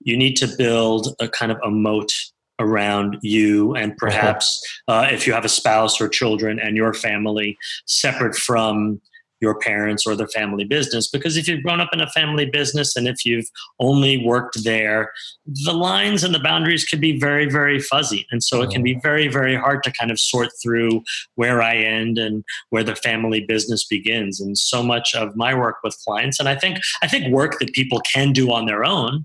you need to build a kind of a moat around you and perhaps uh, if you have a spouse or children and your family separate from your parents or the family business. Because if you've grown up in a family business and if you've only worked there, the lines and the boundaries can be very, very fuzzy. And so it can be mm. very, very hard to kind of sort through where I end and where the family business begins. And so much of my work with clients, and I think I think work that people can do on their own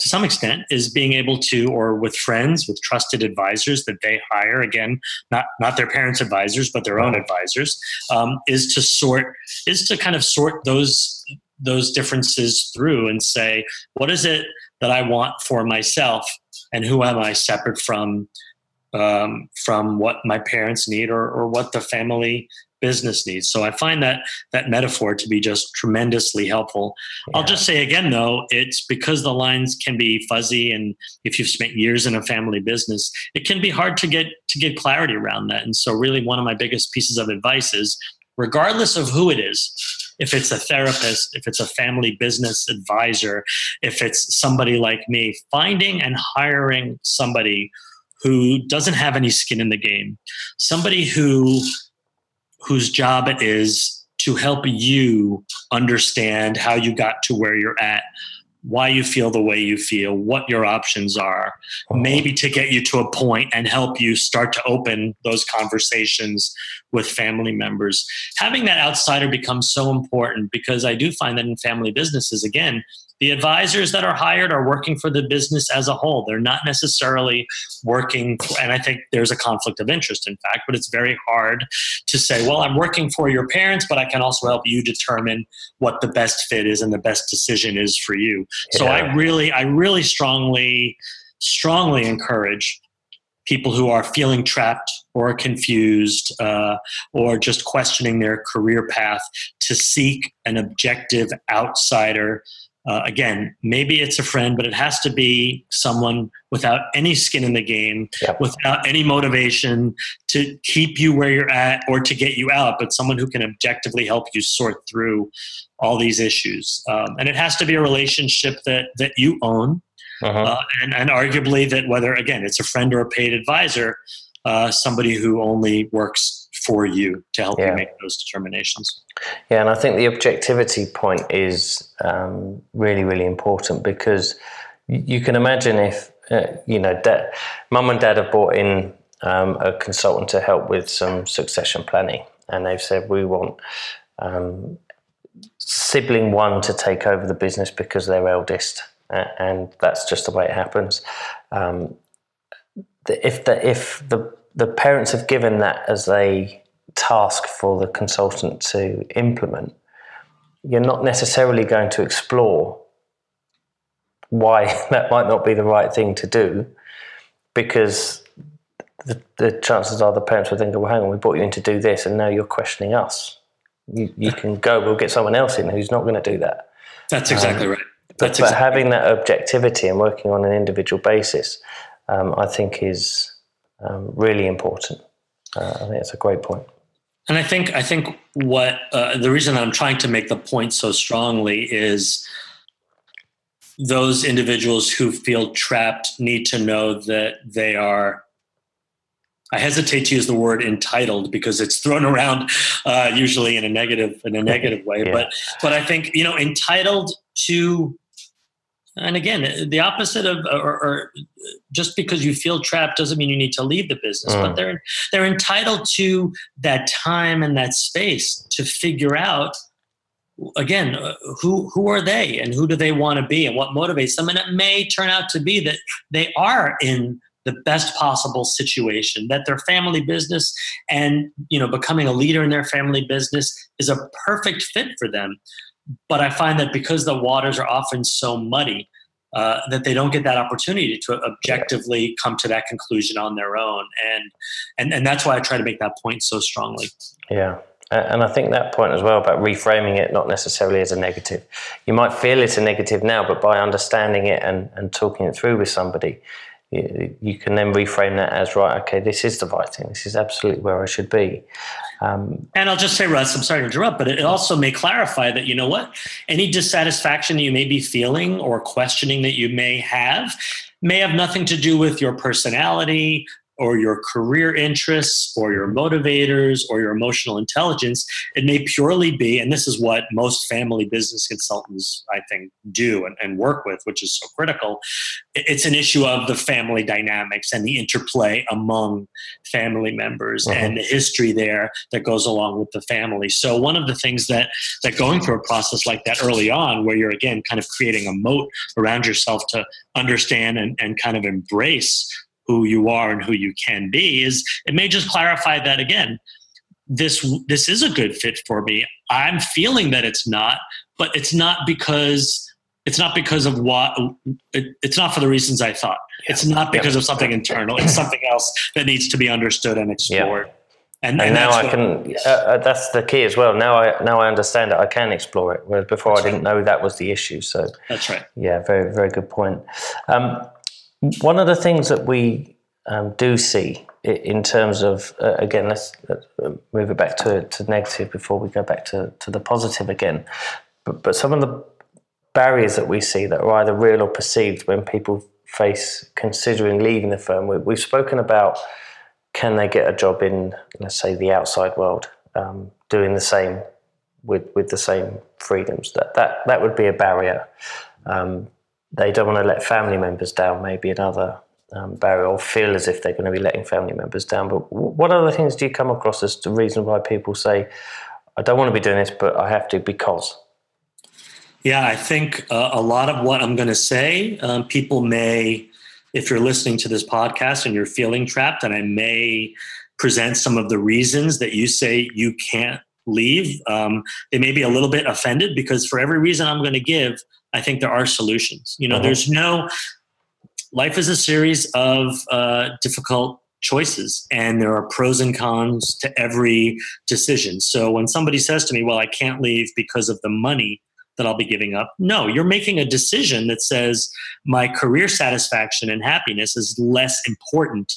to some extent is being able to or with friends with trusted advisors that they hire again not not their parents advisors but their own advisors um, is to sort is to kind of sort those those differences through and say what is it that i want for myself and who am i separate from um, from what my parents need or, or what the family business needs. So I find that that metaphor to be just tremendously helpful. Yeah. I'll just say again though, it's because the lines can be fuzzy and if you've spent years in a family business, it can be hard to get to get clarity around that. And so really one of my biggest pieces of advice is regardless of who it is, if it's a therapist, if it's a family business advisor, if it's somebody like me, finding and hiring somebody who doesn't have any skin in the game, somebody who whose job it is to help you understand how you got to where you're at why you feel the way you feel, what your options are, uh-huh. maybe to get you to a point and help you start to open those conversations with family members. Having that outsider becomes so important because I do find that in family businesses, again, the advisors that are hired are working for the business as a whole. They're not necessarily working, for, and I think there's a conflict of interest, in fact, but it's very hard to say, well, I'm working for your parents, but I can also help you determine what the best fit is and the best decision is for you. Yeah. So I really, I really strongly, strongly encourage people who are feeling trapped or confused uh, or just questioning their career path to seek an objective outsider uh, again, maybe it's a friend, but it has to be someone without any skin in the game, yep. without any motivation to keep you where you're at or to get you out, but someone who can objectively help you sort through all these issues. Um, and it has to be a relationship that that you own, uh-huh. uh, and, and arguably that whether again it's a friend or a paid advisor, uh, somebody who only works for you to help yeah. you make those determinations. Yeah, and I think the objectivity point is um, really, really important because you can imagine if, uh, you know, dad, mum and dad have brought in um, a consultant to help with some succession planning, and they've said, we want um, sibling one to take over the business because they're eldest, and that's just the way it happens. Um, if the if the the parents have given that as a task for the consultant to implement, you're not necessarily going to explore why that might not be the right thing to do because the, the chances are the parents will think, well, hang on, we brought you in to do this and now you're questioning us. You, you can go, we'll get someone else in who's not going to do that. That's exactly um, right. That's but, exactly. but having that objectivity and working on an individual basis, um, I think is um, really important. Uh, I think it's a great point. And I think I think what uh, the reason I'm trying to make the point so strongly is those individuals who feel trapped need to know that they are. I hesitate to use the word entitled because it's thrown around uh, usually in a negative in a negative way. Yeah. But but I think you know entitled to and again the opposite of or, or, just because you feel trapped doesn't mean you need to leave the business mm. but they're they're entitled to that time and that space to figure out again who who are they and who do they want to be and what motivates them and it may turn out to be that they are in the best possible situation that their family business and you know becoming a leader in their family business is a perfect fit for them but I find that because the waters are often so muddy, uh, that they don't get that opportunity to objectively come to that conclusion on their own, and and and that's why I try to make that point so strongly. Yeah. And I think that point as well about reframing it not necessarily as a negative. You might feel it's a negative now, but by understanding it and, and talking it through with somebody, you, can then reframe that as right. Okay, this is the right thing. This is absolutely where I should be. Um, and I'll just say, Russ, I'm sorry to interrupt, but it also may clarify that, you know what, any dissatisfaction you may be feeling or questioning that you may have may have nothing to do with your personality or your career interests or your motivators or your emotional intelligence. It may purely be, and this is what most family business consultants, I think, do and, and work with, which is so critical. It's an issue of the family dynamics and the interplay among family members uh-huh. and the history there that goes along with the family. So one of the things that that going through a process like that early on, where you're again kind of creating a moat around yourself to understand and, and kind of embrace who you are and who you can be is it may just clarify that again this this is a good fit for me i'm feeling that it's not but it's not because it's not because of what it, it's not for the reasons i thought yeah. it's not because of something internal it's something else that needs to be understood and explored. And, and, and now I can. Uh, uh, that's the key as well. Now I now I understand it. I can explore it. Whereas before that's I didn't right. know that was the issue. So that's right. Yeah, very very good point. Um, one of the things that we um, do see in terms of, uh, again, let's, let's, move it back to, to negative before we go back to, to the positive again. But, but some of the barriers that we see that are either real or perceived when people face considering leaving the firm, we, we've spoken about can they get a job in, let's say, the outside world, um, doing the same with, with the same freedoms. That, that, that would be a barrier. Um, they don't want to let family members down, maybe another um, barrier, or feel as if they're going to be letting family members down. But what other things do you come across as the reason why people say, I don't want to be doing this, but I have to because? Yeah, I think uh, a lot of what I'm going to say, um, people may, if you're listening to this podcast and you're feeling trapped, and I may present some of the reasons that you say you can't leave, um, they may be a little bit offended because for every reason I'm going to give, I think there are solutions. You know, uh-huh. there's no life is a series of uh, difficult choices and there are pros and cons to every decision so when somebody says to me well i can't leave because of the money that i'll be giving up no you're making a decision that says my career satisfaction and happiness is less important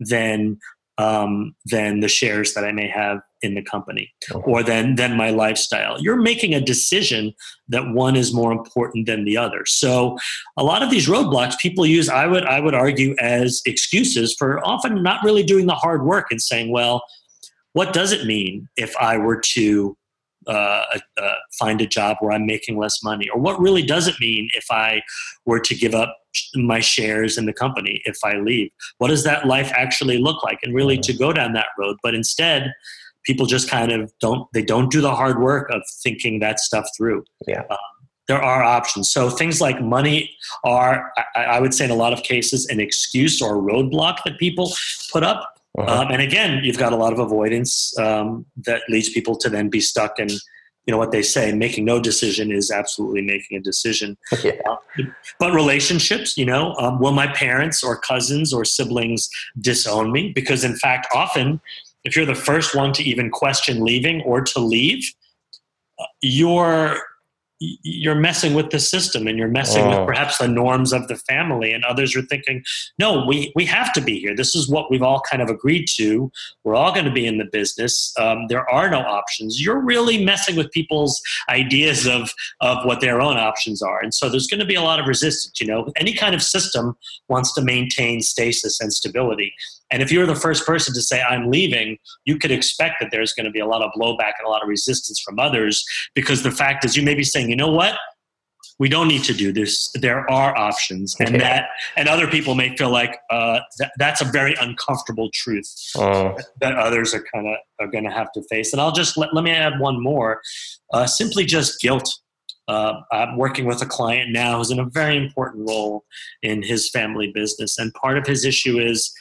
than um, than the shares that I may have in the company or than than my lifestyle. You're making a decision that one is more important than the other. So a lot of these roadblocks people use I would I would argue as excuses for often not really doing the hard work and saying, well, what does it mean if I were to uh, uh, find a job where I'm making less money? Or what really does it mean if I were to give up my shares in the company if I leave? What does that life actually look like? And really to go down that road. But instead, people just kind of don't, they don't do the hard work of thinking that stuff through. Yeah. Um, there are options. So things like money are, I, I, would say, in a lot of cases, an excuse or a roadblock that people put up. Uh-huh. Um, and again, you've got a lot of avoidance um, that leads people to then be stuck in, you know, what they say, making no decision is absolutely making a decision. Yeah. Uh, but relationships, you know, um, will my parents or cousins or siblings disown me? Because in fact, often, if you're the first one to even question leaving or to leave, you're you're messing with the system and you're messing oh. with perhaps the norms of the family. And others are thinking no we we have to be here. This is what we've all kind of agreed to. We're all going to be in the business. Um, there are no options. You're really messing with people's ideas of of what their own options are. And so there's going to be a lot of resistance you know? Any kind of system wants to maintain stasis and stability and if you're the first person to say, I'm leaving, you could expect that there's going to be a lot of blowback and a lot of resistance from others because the fact is you may be saying, you know what? We don't need to do this. There are options, and that, and other people may feel like uh, that, that's a very uncomfortable truth uh. that others are kind of are going to have to face. And I'll just let, let me add one more. Uh, simply just guilt uh, I'm working with a client now who's in a very important role in his family business. And part of his issue is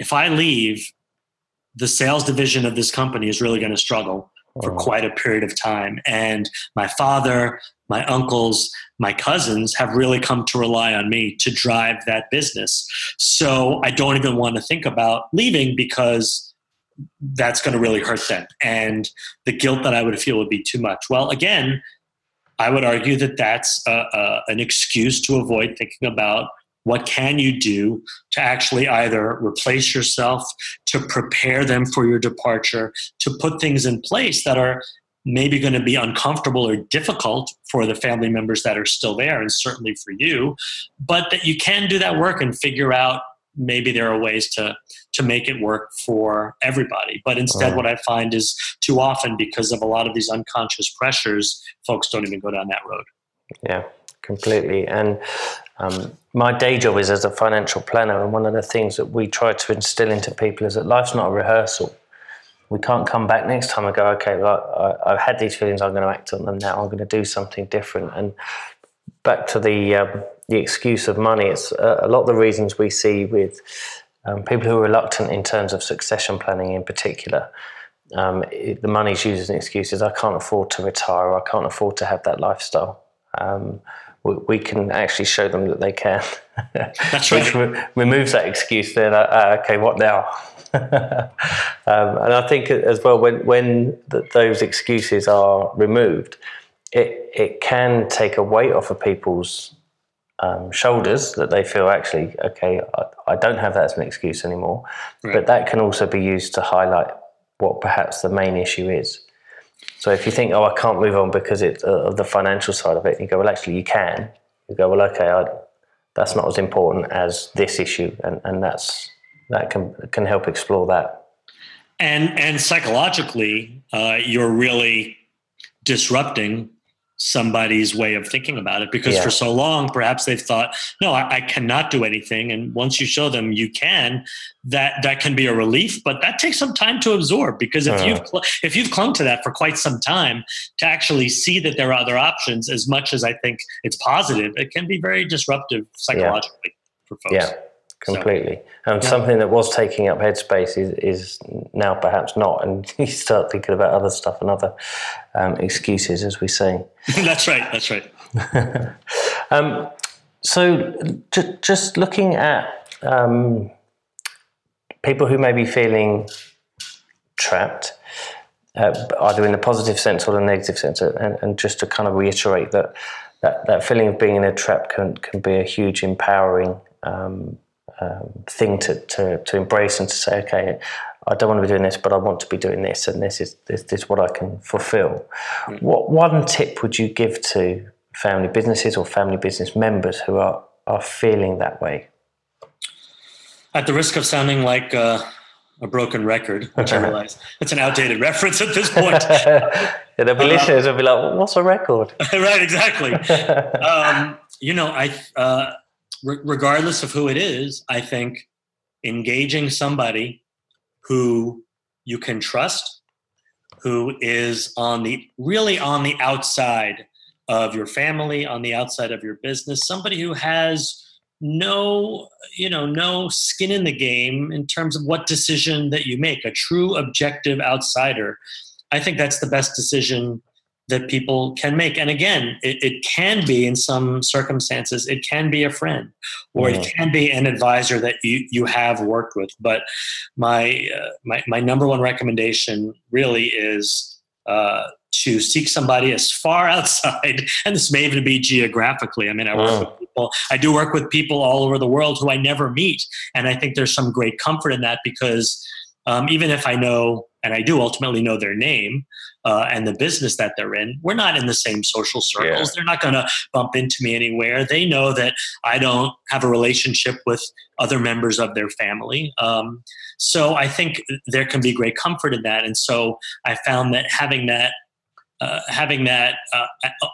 if I leave, the sales division of this company is really going to struggle for quite a period of time. And my father, my uncles, my cousins have really come to rely on me to drive that business. So I don't even want to think about leaving because that's going to really hurt them. And the guilt that I would feel would be too much. Well, again, I would argue that that's a, a, an excuse to avoid thinking about what can you do to actually either replace yourself, to prepare them for your departure, to put things in place that are maybe going to be uncomfortable or difficult for the family members that are still there and certainly for you, but that you can do that work and figure out maybe there are ways to to make it work for everybody. But instead what i find is too often because of a lot of these unconscious pressures folks don't even go down that road. Yeah completely and um, my day job is as a financial planner, and one of the things that we try to instill into people is that life's not a rehearsal. We can't come back next time and go, okay, well, I, have had these feelings, I'm going to act on them now, I'm going to do something different. And back to the um, the excuse of money, it's a, a lot of the reasons we see with um, people who are reluctant in terms of succession planning in particular. Um, it, the money's used as an excuse is I can't afford to retire, I can't afford to have that lifestyle. Um, we, can actually show them that they can. That's right. Which removes that excuse. Then, uh, okay, what now? um, and I think as well, when when the, those excuses are removed, it it can take a weight off of people's um, shoulders that they feel actually okay. I, I, don't have that as an excuse anymore. Right. But that can also be used to highlight what perhaps the main issue is. So if you think, oh, I can't move on because it, uh, of the financial side of it, you go, well, actually, you can. You go, well, okay, I, that's not as important as this issue, and, and that's that can can help explore that. And and psychologically, uh, you're really disrupting somebody's way of thinking about it because yeah. for so long perhaps they've thought no I, I, cannot do anything and once you show them you can that that can be a relief but that takes some time to absorb because if uh. you've if you've clung to that for quite some time to actually see that there are other options as much as i think it's positive it can be very disruptive psychologically yeah. for folks yeah completely. So, and yeah. something that was taking up headspace is, is now perhaps not, and you start thinking about other stuff and other um, excuses, as we say. that's right. That's right. um, so, j- just looking at um, people who may be feeling trapped, uh, either in the positive sense or the negative sense, and, and just to kind of reiterate that, that that feeling of being in a trap can can be a huge empowering um, um, thing to, to to embrace and to say, okay, I don't want to be doing this, but I want to be doing this, and this is this, this is what I can fulfill. Mm. What one tip would you give to family businesses or family business members who are are feeling that way? At the risk of sounding like uh, a broken record, which I realize it's an outdated reference at this point. yeah, there'll be uh, listeners who'll be like, "What's a record?" right, exactly. um, you know, I uh, re- regardless of who it is, I think engaging somebody who you can trust, who is on the really on the outside of your family, on the outside of your business, somebody who has no you know no skin in the game in terms of what decision that you make a true objective outsider i think that's the best decision that people can make. And again, it, it, can be in some circumstances, it can be a friend or it can be an advisor that you, you have worked with. But my, uh, my, my number one recommendation really is uh, to seek somebody as far outside, and this may even be geographically. I mean, I work with people, I do work with people all over the world who I never meet. And I think there's some great comfort in that because um, even if I know, and I do ultimately know their name, uh, and the business that they're in, we're not in the same social circles. Yeah. They're not going to bump into me anywhere. They know that I don't have a relationship with other members of their family. Um, so I think there can be great comfort in that. And so I found that having that uh, having that uh,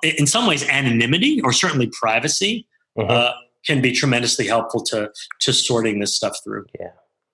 in some ways anonymity or certainly privacy mm-hmm. uh, can be tremendously helpful to to sorting this stuff through. Yeah,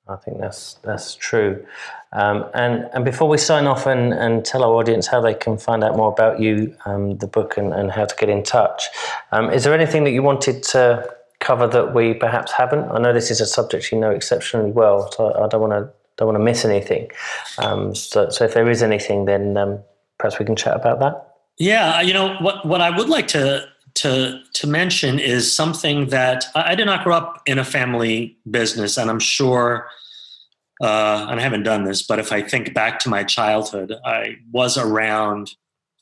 I think that's that's true. Um, and and before we sign off and, and tell our audience how they can find out more about you, um, the book, and, and how to get in touch, um, is there anything that you wanted to cover that we perhaps haven't? I know this is a subject you know exceptionally well, so I don't want to don't want to miss anything. Um, so, so if there is anything, then um, perhaps we can chat about that. Yeah, you know what what I would like to to to mention is something that I, I did not grow up in a family business, and I'm sure uh, and I haven't done this, but if I think back to my childhood, I was around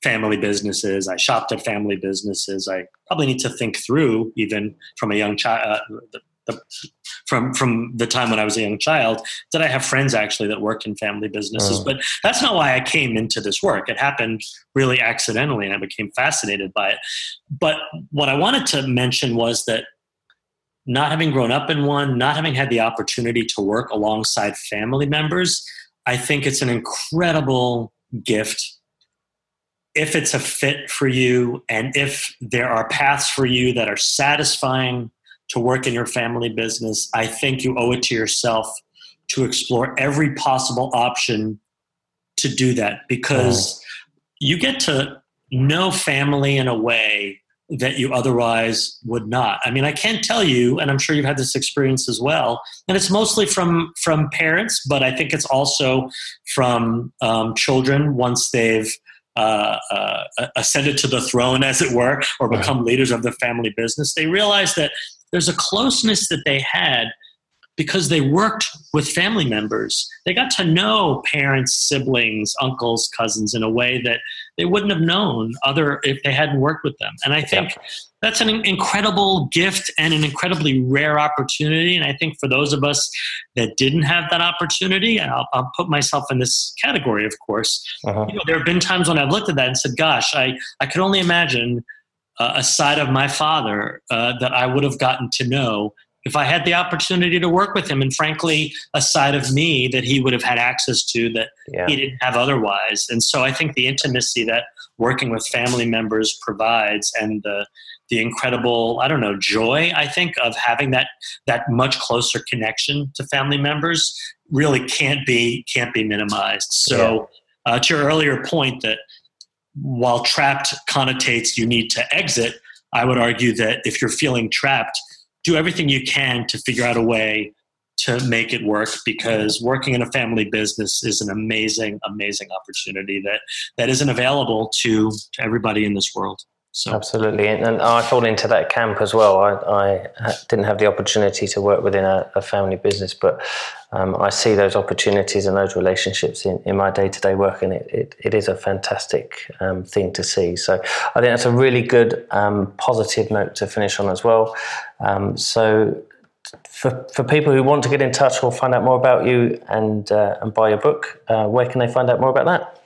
family businesses. I shopped at family businesses. I probably need to think through, even from a young child, uh, the, from from the time when I was a young child, did I have friends actually that worked in family businesses? Oh. But that's not why I came into this work. It happened really accidentally, and I became fascinated by it. But what I wanted to mention was that not having grown up in one, not having had the opportunity to work alongside family members, I think it's an incredible gift. If it's a fit for you, and if there are paths for you that are satisfying to work in your family business, I think you owe it to yourself to explore every possible option to do that because oh. you get to know family in a way that you otherwise would not. I mean, I can't tell you, and I'm sure you've had this experience as well. And it's mostly from from parents, but I think it's also from um, children once they've uh, uh, ascended to the throne, as it were, or become leaders of the family business. They realize that there's a closeness that they had because they worked with family members. They got to know parents, siblings, uncles, cousins in a way that they wouldn't have known other if they hadn't worked with them. And I think yeah. that's an incredible gift and an incredibly rare opportunity. And I think for those of us that didn't have that opportunity, and I'll, I'll put myself in this category, of course. Uh-huh. You know, there have been times when I've looked at that and said, "Gosh, I I could only imagine." Uh, a side of my father uh, that I would have gotten to know if I had the opportunity to work with him, and frankly, a side of me that he would have had access to that yeah. he didn't have otherwise. And so I think the intimacy that working with family members provides and the the incredible i don't know joy i think of having that that much closer connection to family members really can't be can't be minimized so yeah. uh, to your earlier point that while trapped connotates you need to exit i would argue that if you're feeling trapped do everything you can to figure out a way to make it work because working in a family business is an amazing amazing opportunity that that isn't available to, to everybody in this world So Absolutely, and, I fall into that camp as well. I, I didn't have the opportunity to work within a, a family business, but um, I see those opportunities and those relationships in, in my day to day work, and it, it, it is a fantastic um, thing to see. So I think that's a really good um, positive note to finish on as well. Um, so for, for people who want to get in touch or find out more about you and uh, and buy your book, uh, where can they find out more about that?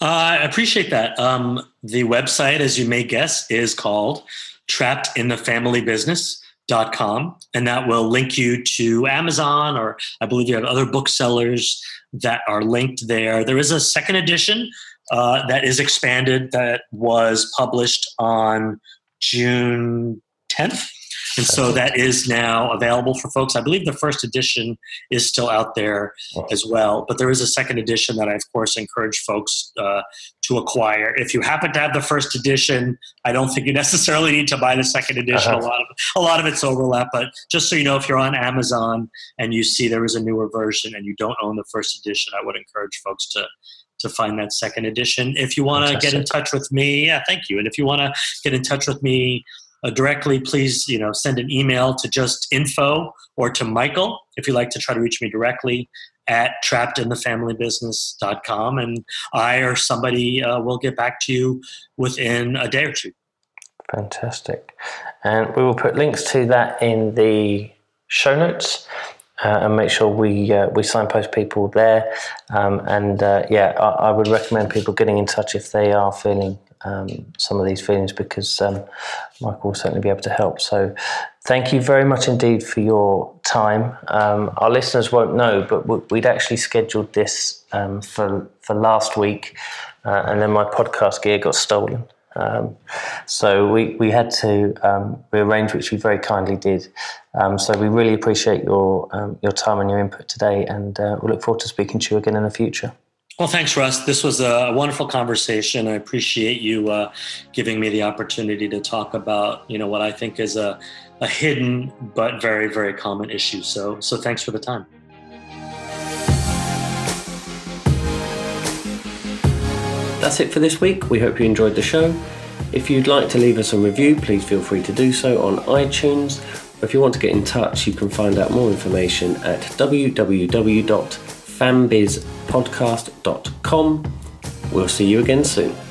Uh, I appreciate that. Um, the website, as you may guess, is called trappedinthefamilybusiness.com, and that will link you to Amazon, or I believe you have other booksellers that are linked there. There is a second edition uh, that is expanded that was published on June 10th. And so that is now available for folks. I believe the first edition is still out there as well, but there is a second edition that I, of course, encourage folks uh, to acquire. If you happen to have the first edition, I don't think you necessarily need to buy the second edition. Uh-huh. A lot of a lot of it's overlap, but just so you know, if you're on Amazon and you see there is a newer version and you don't own the first edition, I would encourage folks to to find that second edition. If you want to get in touch with me, yeah, thank you. And if you want to get in touch with me uh, directly, please, you know, send an email to just info or to Michael if you'd like to try to reach me directly at trappedinthefamilybusiness.com. And I or somebody uh, will get back to you within a day or two. Fantastic. And we will put links to that in the show notes. Uh, and make sure we uh, we signpost people there, um, and uh, yeah, I, I, would recommend people getting in touch if they are feeling um, some of these feelings because um, Michael will certainly be able to help. So, thank you very much indeed for your time. Um, our listeners won't know, but we'd actually scheduled this um, for for last week, uh, and then my podcast gear got stolen. Um, so we, we had to um, rearrange, which you very kindly did. So we really appreciate your your time and your input today, and uh, we look forward to speaking to you again in the future. Well, thanks, Russ. This was a wonderful conversation. I appreciate you uh, giving me the opportunity to talk about you know what I think is a, a hidden but very very common issue. So so thanks for the time. That's it for this week. We hope you enjoyed the show. If you'd like to leave us a review, please feel free to do so on iTunes. If you want to get in touch, you can find out more information at www.fambizpodcast.com. We'll see you again soon.